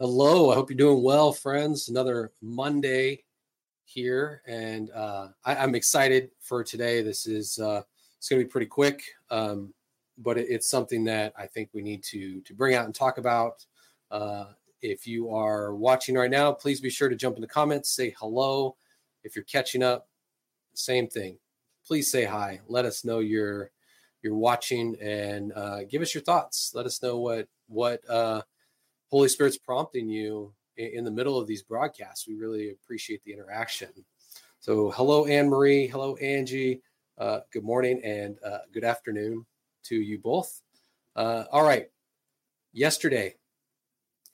Hello, I hope you're doing well, friends. Another Monday here, and uh, I, am excited for today. This is uh, it's going to be pretty quick, um, but it, it's something that I think we need to to bring out and talk about. Uh, if you are watching right now, please be sure to jump in the comments, say hello. If you're catching up, same thing. Please say hi. Let us know you're you're watching, and uh, give us your thoughts. Let us know what what uh, Holy Spirit's prompting you in the middle of these broadcasts. We really appreciate the interaction. So, hello, Anne Marie. Hello, Angie. Uh, good morning and uh, good afternoon to you both. Uh, all right. Yesterday,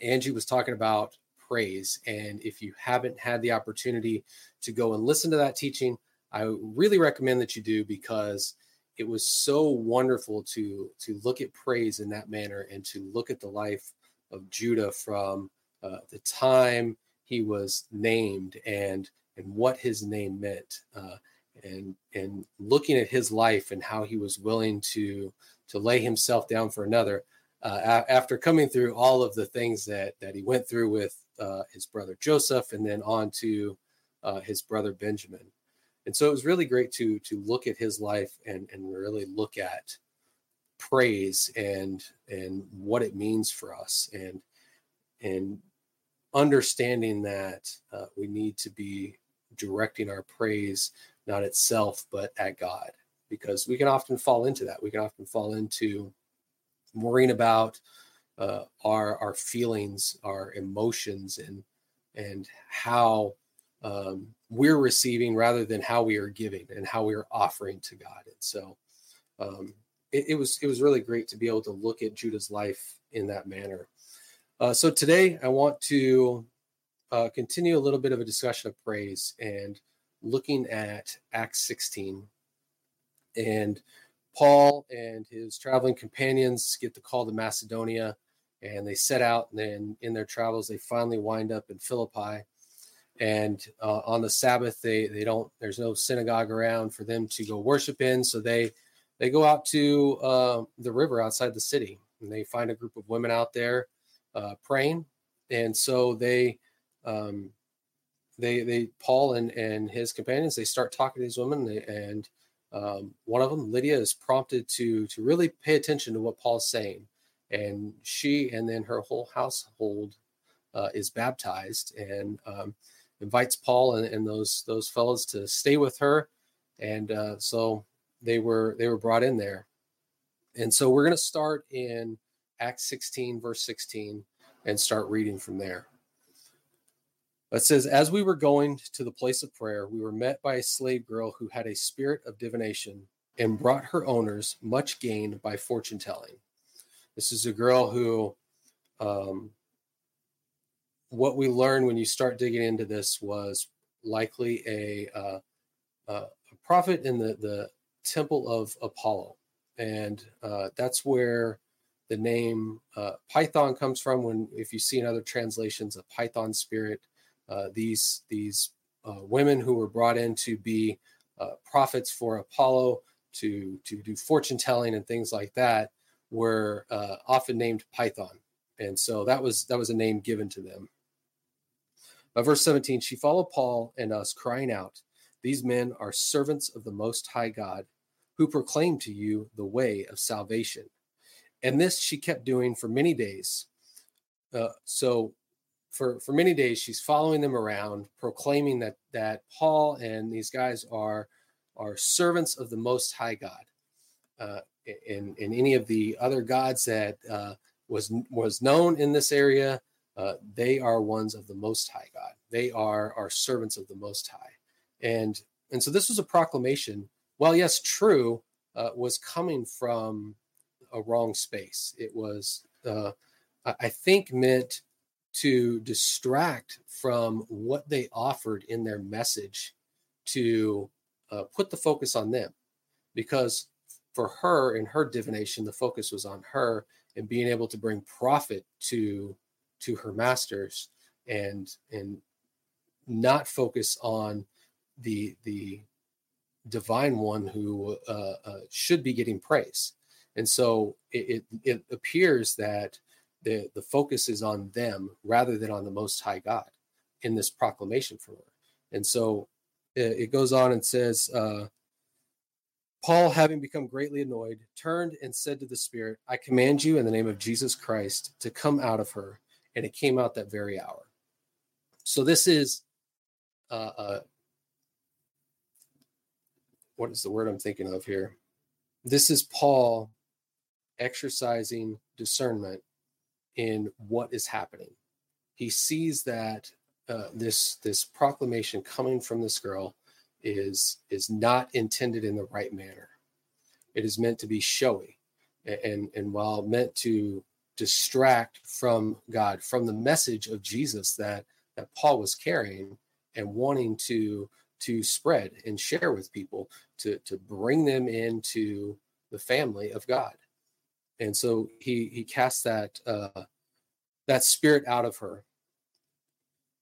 Angie was talking about praise. And if you haven't had the opportunity to go and listen to that teaching, I really recommend that you do because it was so wonderful to to look at praise in that manner and to look at the life of Judah from uh, the time he was named and and what his name meant, uh, and and looking at his life and how he was willing to to lay himself down for another. Uh, after coming through all of the things that that he went through with uh, his brother Joseph, and then on to uh, his brother Benjamin, and so it was really great to to look at his life and and really look at praise and and what it means for us and and understanding that uh, we need to be directing our praise not at self but at god because we can often fall into that. We can often fall into worrying about uh, our our feelings our emotions and and how um, we're receiving rather than how we are giving and how we are offering to god. And so um, it, it, was it was really great to be able to look at Judah's life in that manner. Uh, so today I want to uh, continue a little bit of a discussion of praise and looking at Acts 16 and Paul and his traveling companions get the call to Macedonia and they set out and then in their travels they finally wind up in Philippi. And uh, on the Sabbath they they don't there's no synagogue around for them to go worship in. So they they go out to uh, the river outside the city and they find a group of women out there uh, praying. And so they, um, they, they, Paul and, and his companions, they start talking to these women and, um, one of them, Lydia, is prompted to to really pay attention to what Paul's saying, and she and then her whole household uh, is baptized and um, invites Paul and, and, those those fellows to stay with her, and uh, so they were they were brought in there. And so we're going to start in Acts 16 verse 16 and start reading from there. It says, As we were going to the place of prayer, we were met by a slave girl who had a spirit of divination and brought her owners much gain by fortune telling. This is a girl who, um, what we learned when you start digging into this was likely a, uh, uh, a prophet in the, the temple of Apollo, and uh, that's where the name uh, Python comes from. When if you see in other translations, a Python spirit, uh, these these uh, women who were brought in to be uh, prophets for Apollo to to do fortune telling and things like that were often named Python, and so that was that was a name given to them. verse 17, she followed Paul and us, crying out, these men are servants of the Most High God, who proclaim to you the way of salvation. And this she kept doing for many days. Uh, so, for for many days, she's following them around, proclaiming that that Paul and these guys are are servants of the Most High God. Uh, in in any of the other gods that uh, was was known in this area, uh, they are ones of the Most High God. They are our servants of the Most High and and so this was a proclamation. Well yes true uh, was coming from a wrong space. It was uh, i think meant to distract from what they offered in their message to uh, put the focus on them. Because for her in her divination the focus was on her and being able to bring profit to to her masters and and not focus on the the divine one who uh, uh, should be getting praise. And so it, it, it appears that the the focus is on them rather than on the Most High God in this proclamation from her. And so it, it goes on and says, uh, Paul, having become greatly annoyed, turned and said to the Spirit, I command you in the name of Jesus Christ to come out of her. And it came out that very hour. So this is uh, uh, what is the word I'm thinking of here? This is Paul exercising discernment in what is happening. He sees that uh, this this proclamation coming from this girl is is not intended in the right manner. It is meant to be showy, and and while meant to distract from God, from the message of Jesus that that Paul was carrying and wanting to to spread and share with people to to bring them into the family of God. And so he he casts that uh, that spirit out of her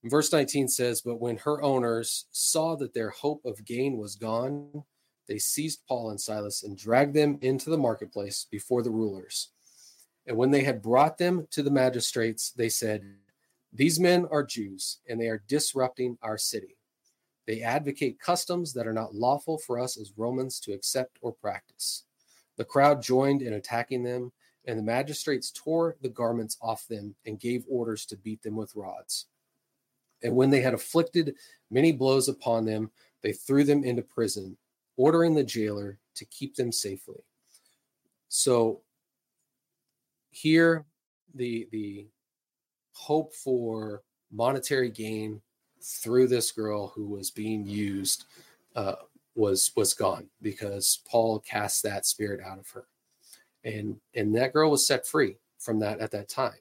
Verse 19 says, But when her owners saw that their hope of gain was gone, they seized Paul and Silas and dragged them into the marketplace before the rulers. And when they had brought them to the magistrates, they said, These men are Jews, and they are disrupting our city. They advocate customs that are not lawful for us as Romans to accept or practice. The crowd joined in attacking them, and the magistrates tore the garments off them and gave orders to beat them with rods. And when they had afflicted many blows upon them, they threw them into prison, ordering the jailer to keep them safely. So here the the hope for monetary gain through this girl who was being used uh, was was gone because Paul cast that spirit out of her, and and that girl was set free from that at that time,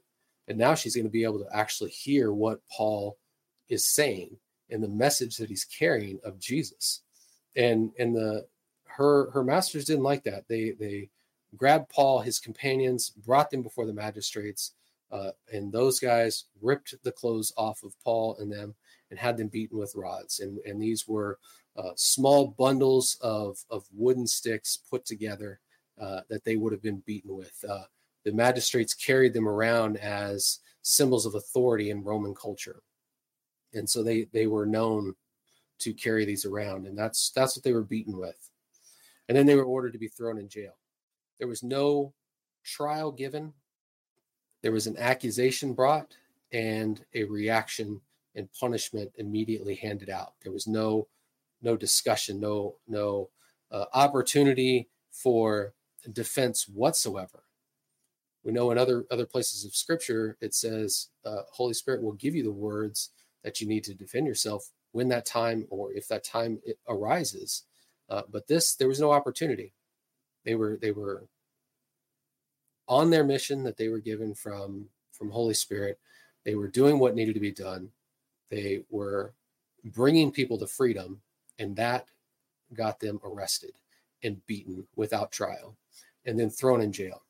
and now she's going to be able to actually hear what Paul is saying and the message that he's carrying of Jesus. And and the her her masters didn't like that. They they grabbed Paul, his companions, brought them before the magistrates, uh, and those guys ripped the clothes off of Paul and them and had them beaten with rods. And and these were uh, small bundles of of wooden sticks put together uh, that they would have been beaten with. Uh, the magistrates carried them around as symbols of authority in Roman culture and so they they were known to carry these around and that's that's what they were beaten with and then they were ordered to be thrown in jail there was no trial given there was an accusation brought and a reaction and punishment immediately handed out there was no no discussion no no uh, opportunity for defense whatsoever we know in other other places of scripture it says uh, holy spirit will give you the words that you need to defend yourself when that time or if that time arises. Uh, but this, there was no opportunity. They were they were on their mission that they were given from from Holy Spirit. They were doing what needed to be done. They were bringing people to freedom, and that got them arrested and beaten without trial, and then thrown in jail.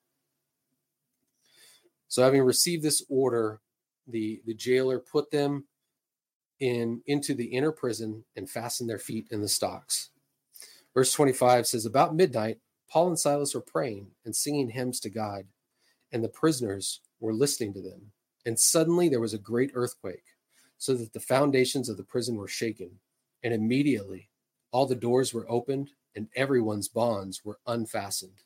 So, having received this order, the the jailer put them in into the inner prison and fastened their feet in the stocks. Verse 25 says, About midnight, Paul and Silas were praying and singing hymns to God, and the prisoners were listening to them. And suddenly there was a great earthquake, so that the foundations of the prison were shaken. And immediately all the doors were opened and everyone's bonds were unfastened.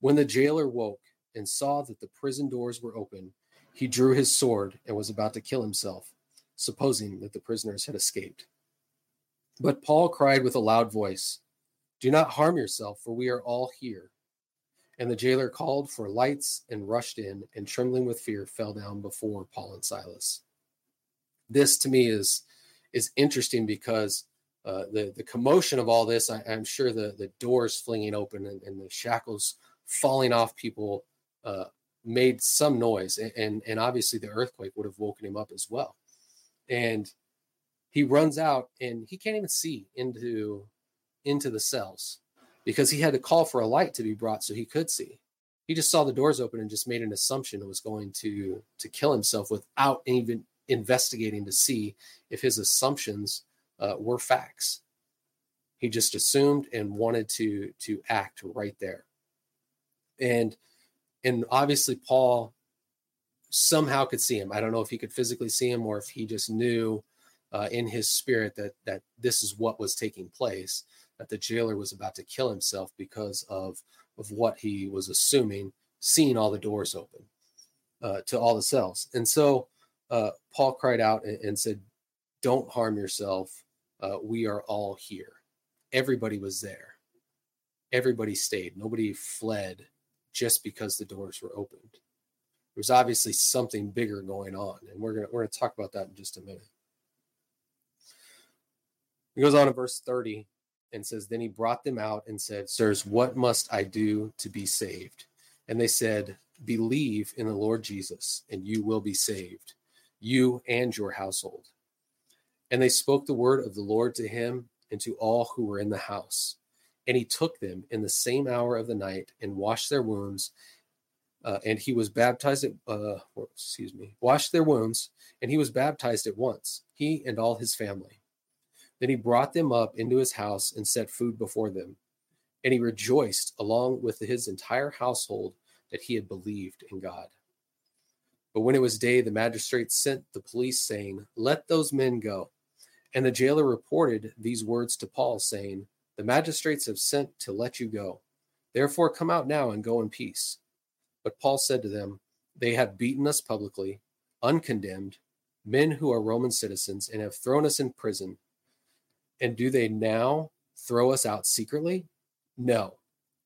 When the jailer woke and saw that the prison doors were open, he drew his sword and was about to kill himself supposing that the prisoners had escaped. But Paul cried with a loud voice, Do not harm yourself, for we are all here. And the jailer called for lights and rushed in, and trembling with fear, fell down before Paul and Silas. This to me is is interesting because uh, the the commotion of all this, I, am sure the the doors flinging open and, and the shackles falling off people uh, made some noise, and, and and obviously the earthquake would have woken him up as well. And he runs out and he can't even see into into the cells because he had to call for a light to be brought so he could see. He just saw the doors open and just made an assumption it was going to to kill himself without even investigating to see if his assumptions uh, were facts he just assumed and wanted to to act right there and and obviously paul somehow could see him. I don't know if he could physically see him or if he just knew uh, in his spirit that that this is what was taking place, that the jailer was about to kill himself because of of what he was assuming, seeing all the doors open uh, to all the cells. And so uh, Paul cried out and, and, said, "Don't harm yourself. Uh, we are all here. Everybody was there. Everybody stayed. Nobody fled just because the doors were opened." There was obviously something bigger going on, and we're gonna we're gonna talk about that in just a minute. He goes on to verse 30 and says, Then he brought them out and said, Sirs, what must I do to be saved? And they said, Believe in the Lord Jesus, and you will be saved, you and your household. And they spoke the word of the Lord to him and to all who were in the house. And he took them in the same hour of the night and washed their wounds. Uh, and he was baptized at, uh, excuse me, washed their wounds, and he was baptized at once, he and all his family. Then he brought them up into his house and set food before them. And he rejoiced along with his entire household that he had believed in God. But when it was day, the magistrate sent the police, saying, Let those men go. And the jailer reported these words to Paul, saying, The magistrates have sent to let you go. Therefore, come out now and go in peace. But Paul said to them, They have beaten us publicly, uncondemned, men who are Roman citizens, and have thrown us in prison and do they now throw us out secretly? No.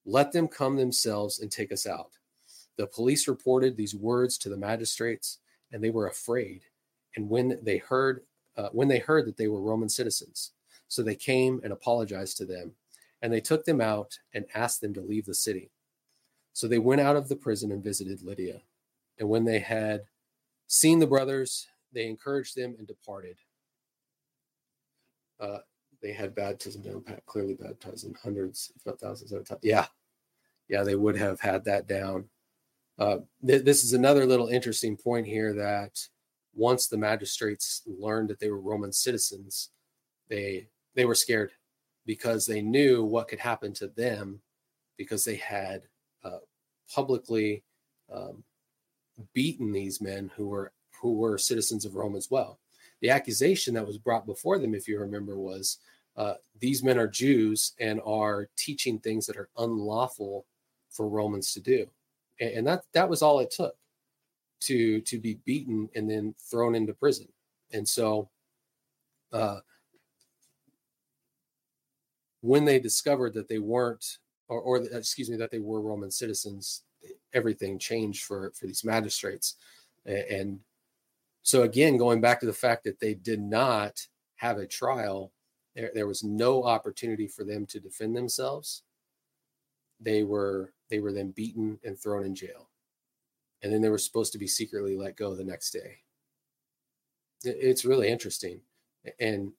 Let them come themselves and take us out. The police reported these words to the magistrates, and they were afraid. And when they heard, uh, when they heard that they were Roman citizens, so they came and apologized to them, and they took them out and asked them to leave the city. So they went out of the prison and visited Lydia. And when they had seen the brothers, they encouraged them and departed. Uh, they had baptism down pat, clearly baptizing hundreds, if not thousands at a time. Yeah, yeah, they would have had that down. Uh, th- this is another little interesting point here that once the magistrates learned that they were Roman citizens, they they were scared because they knew what could happen to them because they had uh, publicly um, beaten these men who were who were citizens of Rome as well. The accusation that was brought before them, if you remember, was uh, these men are Jews and are teaching things that are unlawful for Romans to do, and, that that was all it took to to be beaten and then thrown into prison. And so, uh, when they discovered that they weren't, or, or excuse me, that they were Roman citizens, everything changed for for these magistrates, and so again, going back to the fact that they did not have a trial, there, there was no opportunity for them to defend themselves. They were they were then beaten and thrown in jail. And then they were supposed to be secretly let go the next day. It's really interesting. And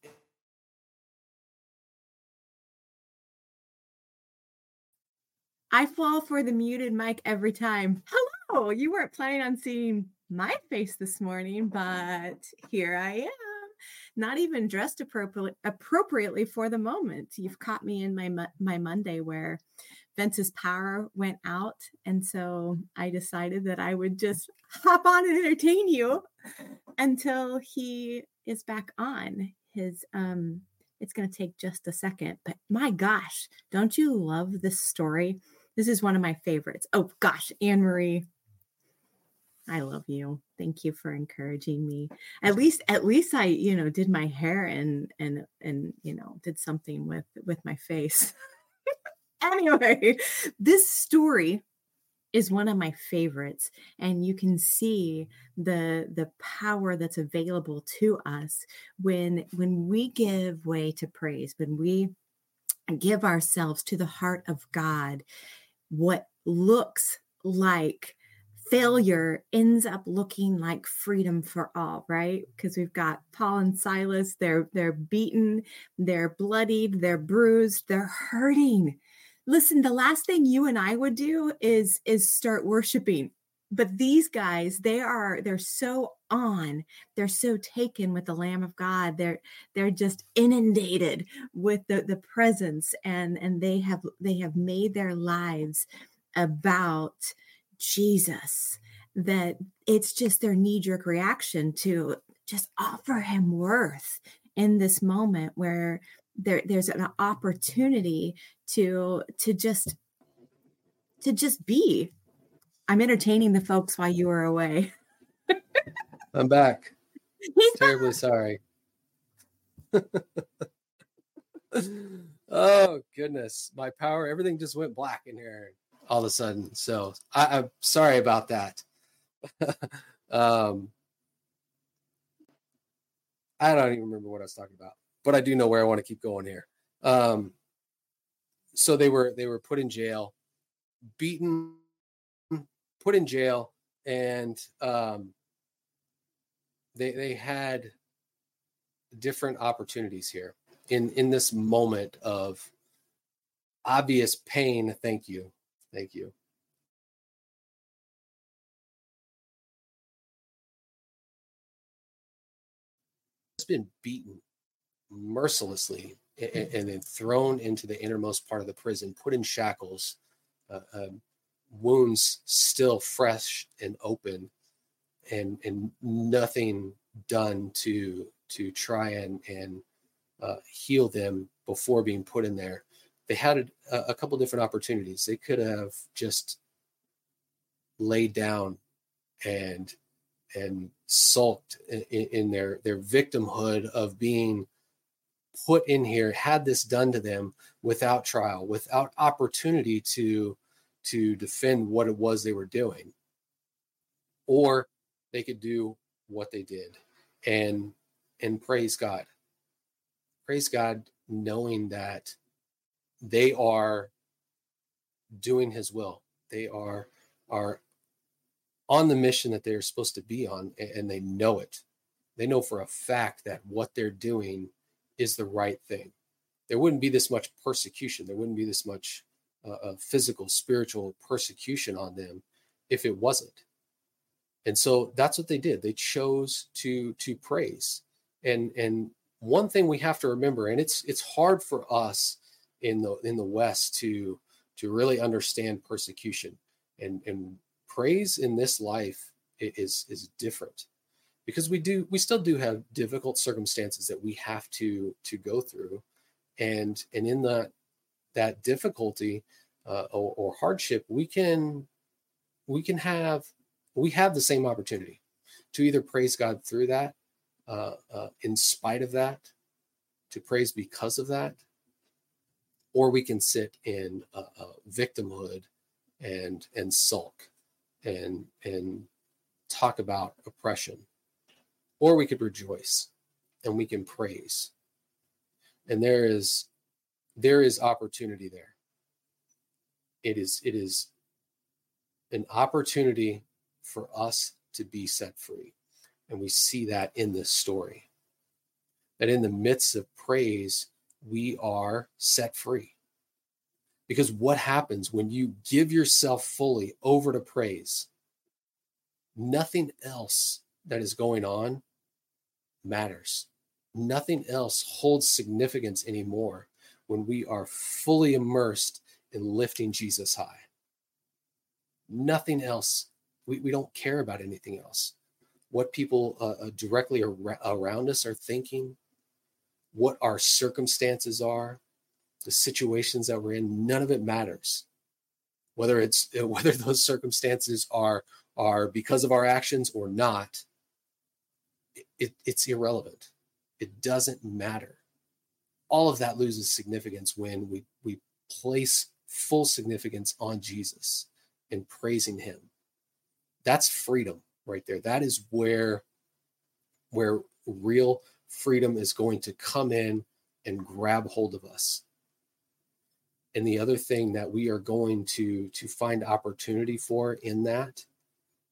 I fall for the muted mic every time. Hello, you weren't planning on seeing my face this morning, but here I am, not even dressed appropriately for the moment. You've caught me in my my Monday where Vince's power went out, and so I decided that I would just hop on and entertain you until he is back on. His um, it's going to take just a second, but my gosh, don't you love this story? This is one of my favorites. Oh gosh, Anne Marie I love you. Thank you for encouraging me. At least at least I, you know, did my hair and and and you know, did something with with my face. anyway, this story is one of my favorites and you can see the the power that's available to us when when we give way to praise when we give ourselves to the heart of God what looks like failure ends up looking like freedom for all right? Because we've got paul and silas they're they're beaten they're bloodied they're bruised they're hurting listen the last thing you and i would do is is start worshiping but these guys they are they're so on they're so taken with the lamb of god they're they're just inundated with the the presence and and they have they have made their lives about Jesus. that it's just their knee jerk reaction to just offer him worth in this moment where there, there's an opportunity to to just to just be. I'm entertaining the folks while you are away. I'm back. He's terribly back. sorry. Oh goodness. My power everything just went black in here all of a sudden. So I, i'm sorry about that. Um i don't even remember what i was talking about but i do know where i want to keep going here. Um so they were they were put in jail beaten put in jail and um they they had different opportunities here in in this moment of obvious pain. Thank you. Thank you. It's been beaten mercilessly and, and, then thrown into the innermost part of the prison put in shackles uh, um, wounds still fresh and open and and nothing done to to try and and uh, heal them before being put in there. They had a, a couple different opportunities. They could have just laid down and and sulked in, in their their victimhood of being put in here had this done to them without trial without opportunity to to defend what it was they were doing or they could do what they did and and praise god praise God, knowing that they are doing His will. They are are on the mission that they're supposed to be on, and they know it. They know for a fact that what they're doing is the right thing. There wouldn't be this much persecution. There wouldn't be this much uh, physical, spiritual persecution on them if it wasn't. And so that's what they did. They chose to to praise and and one thing we have to remember, and it's it's hard for us in the in the West to to really understand persecution and and praise in this life is is different because we do we still do have difficult circumstances that we have to to go through. And and in that that difficulty uh, or, or hardship we can we can have we have the same opportunity to either praise god through that uh, uh, in spite of that, to praise because of that, or we can sit in a, a victimhood and and sulk and and talk about oppression, or we could rejoice and we can praise. And there is there is opportunity there. It is it is an opportunity for us to be set free. And we see that in this story. That in the midst of praise, we are set free. Because what happens when you give yourself fully over to praise? Nothing else that is going on matters. Nothing else holds significance anymore when we are fully immersed in lifting Jesus high. Nothing else. We, we don't care about anything else what people uh, uh directly ar- around us are thinking, what our circumstances are, the situations that we're in. None of it matters. Whether it's whether those circumstances are are because of our actions or not, it, it's irrelevant. It doesn't matter. All of that loses significance when we we place full significance on Jesus and praising Him. That's freedom right there. That is where where real freedom is going to come in and grab hold of us. And the other thing that we are going to to find opportunity for in that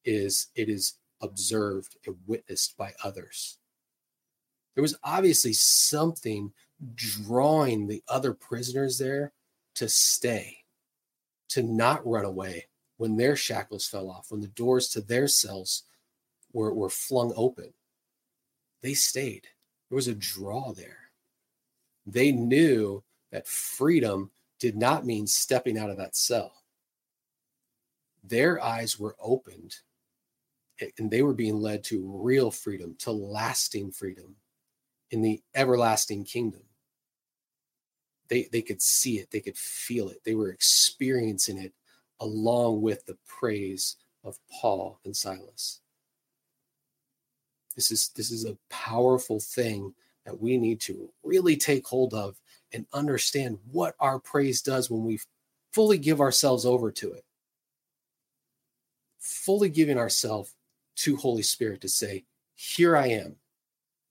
is it is observed and witnessed by others. There was obviously something drawing the other prisoners there to stay, to not run away, when their shackles fell off, when the doors to their cells were, were flung open. They stayed. There was a draw there. They knew that freedom did not mean stepping out of that cell. Their eyes were opened and they were being led to real freedom, to lasting freedom in the everlasting kingdom. They, they could see it, they could feel it, they were experiencing it along with the praise of Paul and Silas. This is this is a powerful thing that we need to really take hold of and understand what our praise does when we fully give ourselves over to it. Fully giving ourselves to Holy Spirit to say, Here I am,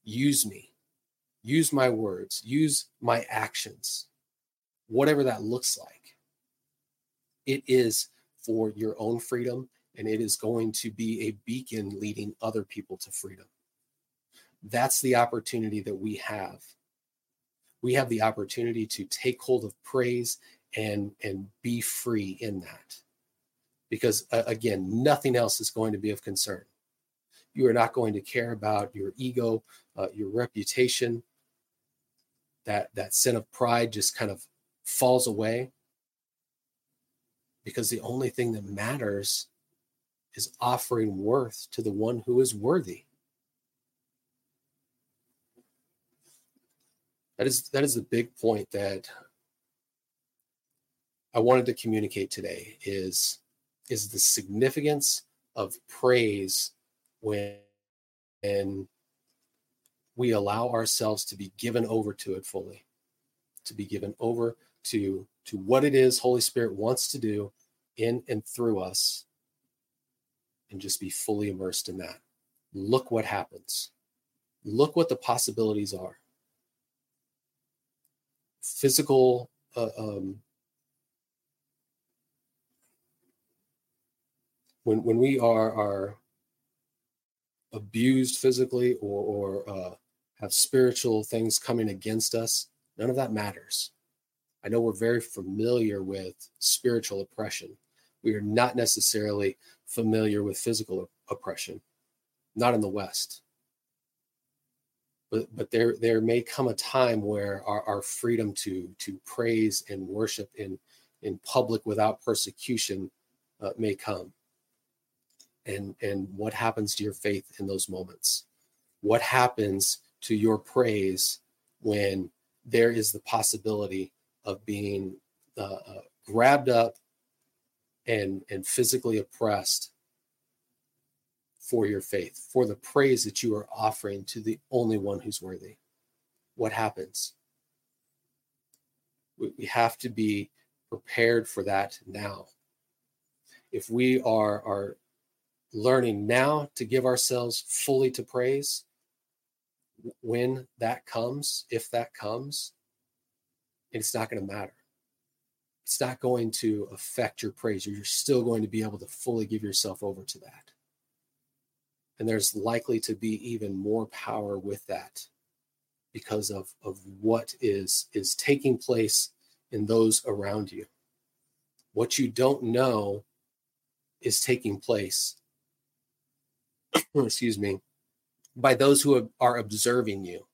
use me, use my words, use my actions, whatever that looks like. It is for your own freedom, and it is going to be a beacon leading other people to freedom. That's the opportunity that we have. We have the opportunity to take hold of praise and and be free in that because uh, again nothing else is going to be of concern you are not going to care about your ego uh, your reputation. That that sin of pride just kind of falls away. Because the only thing that matters is offering worth to the one who is worthy. That is that is the big point that I wanted to communicate today is is the significance of praise when, we allow ourselves to be given over to it fully, to be given over to to what it is Holy Spirit wants to do in and through us, and just be fully immersed in that. Look what happens. Look what the possibilities are. Physical uh, um, when when we are are abused physically or or uh, have spiritual things coming against us, none of that matters. I know we're very familiar with spiritual oppression. We are not necessarily familiar with physical oppression, not in the West. But, but there there may come a time where our, our freedom to to praise and worship in in public without persecution uh, may come and and what happens to your faith in those moments? What happens to your praise when there is the possibility of being uh, uh, grabbed up and and physically oppressed for your faith for the praise that you are offering to the only one who's worthy? What happens? We, we have to be prepared for that now. If we are are learning now to give ourselves fully to praise when that comes, if that comes, it's not going to matter. It's not going to affect your praise. You're still going to be able to fully give yourself over to that. And there's likely to be even more power with that because of, of what is, is taking place in those around you. What you don't know is taking place excuse me, by those who are observing you.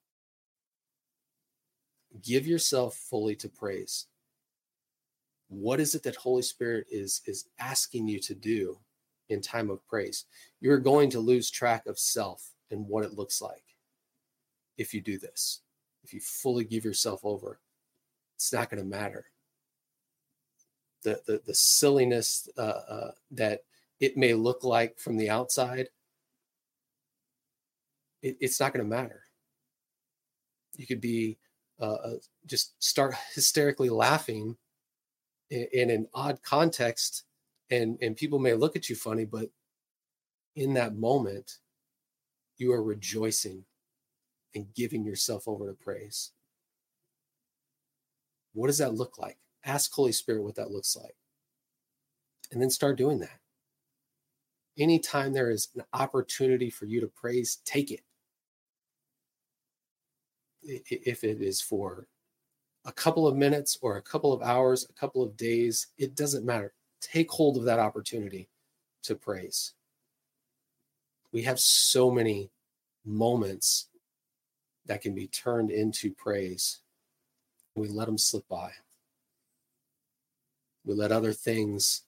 Give yourself fully to praise. What is it that Holy Spirit is is asking you to do in time of praise? You're going to lose track of self and what it looks like if you do this. If you fully give yourself over, it's not going to matter. The, the, the silliness uh, uh, that it may look like from the outside it, it's not going to matter. You could be uh, uh, just start hysterically laughing in, in an odd context, and and people may look at you funny, but in that moment, you are rejoicing and giving yourself over to praise. What does that look like? Ask Holy Spirit what that looks like. And then start doing that. Anytime there is an opportunity for you to praise, take it if it is for a couple of minutes or a couple of hours, a couple of days, it doesn't matter. Take hold of that opportunity to praise. We have so many moments that can be turned into praise. We let them slip by. We let other things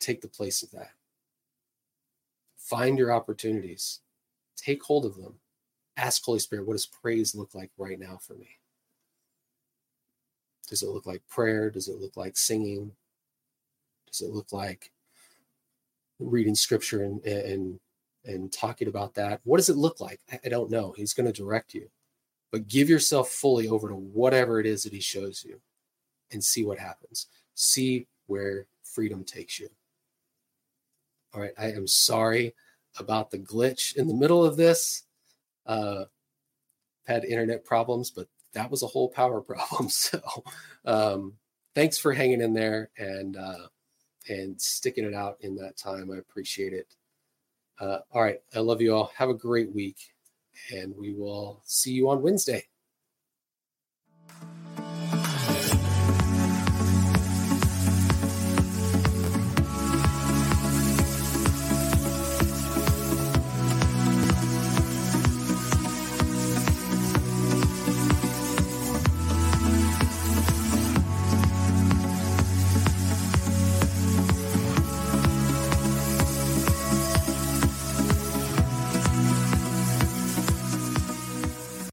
take the place of that. Find your opportunities, take hold of them. Ask Holy Spirit, what does praise look like right now for me? Does it look like prayer? Does it look like singing? Does it look like reading scripture and and and talking about that? What does it look like? I, don't know. He's going to direct you. But give yourself fully over to whatever it is that he shows you and see what happens. See where freedom takes you. All right. I am sorry about the glitch in the middle of this. Uh, had internet problems, but that was a whole power problem. So um, thanks for hanging in there and uh, and sticking it out in that time. I appreciate it. Uh, all right, I love you all. Have a great week, and we will see you on Wednesday.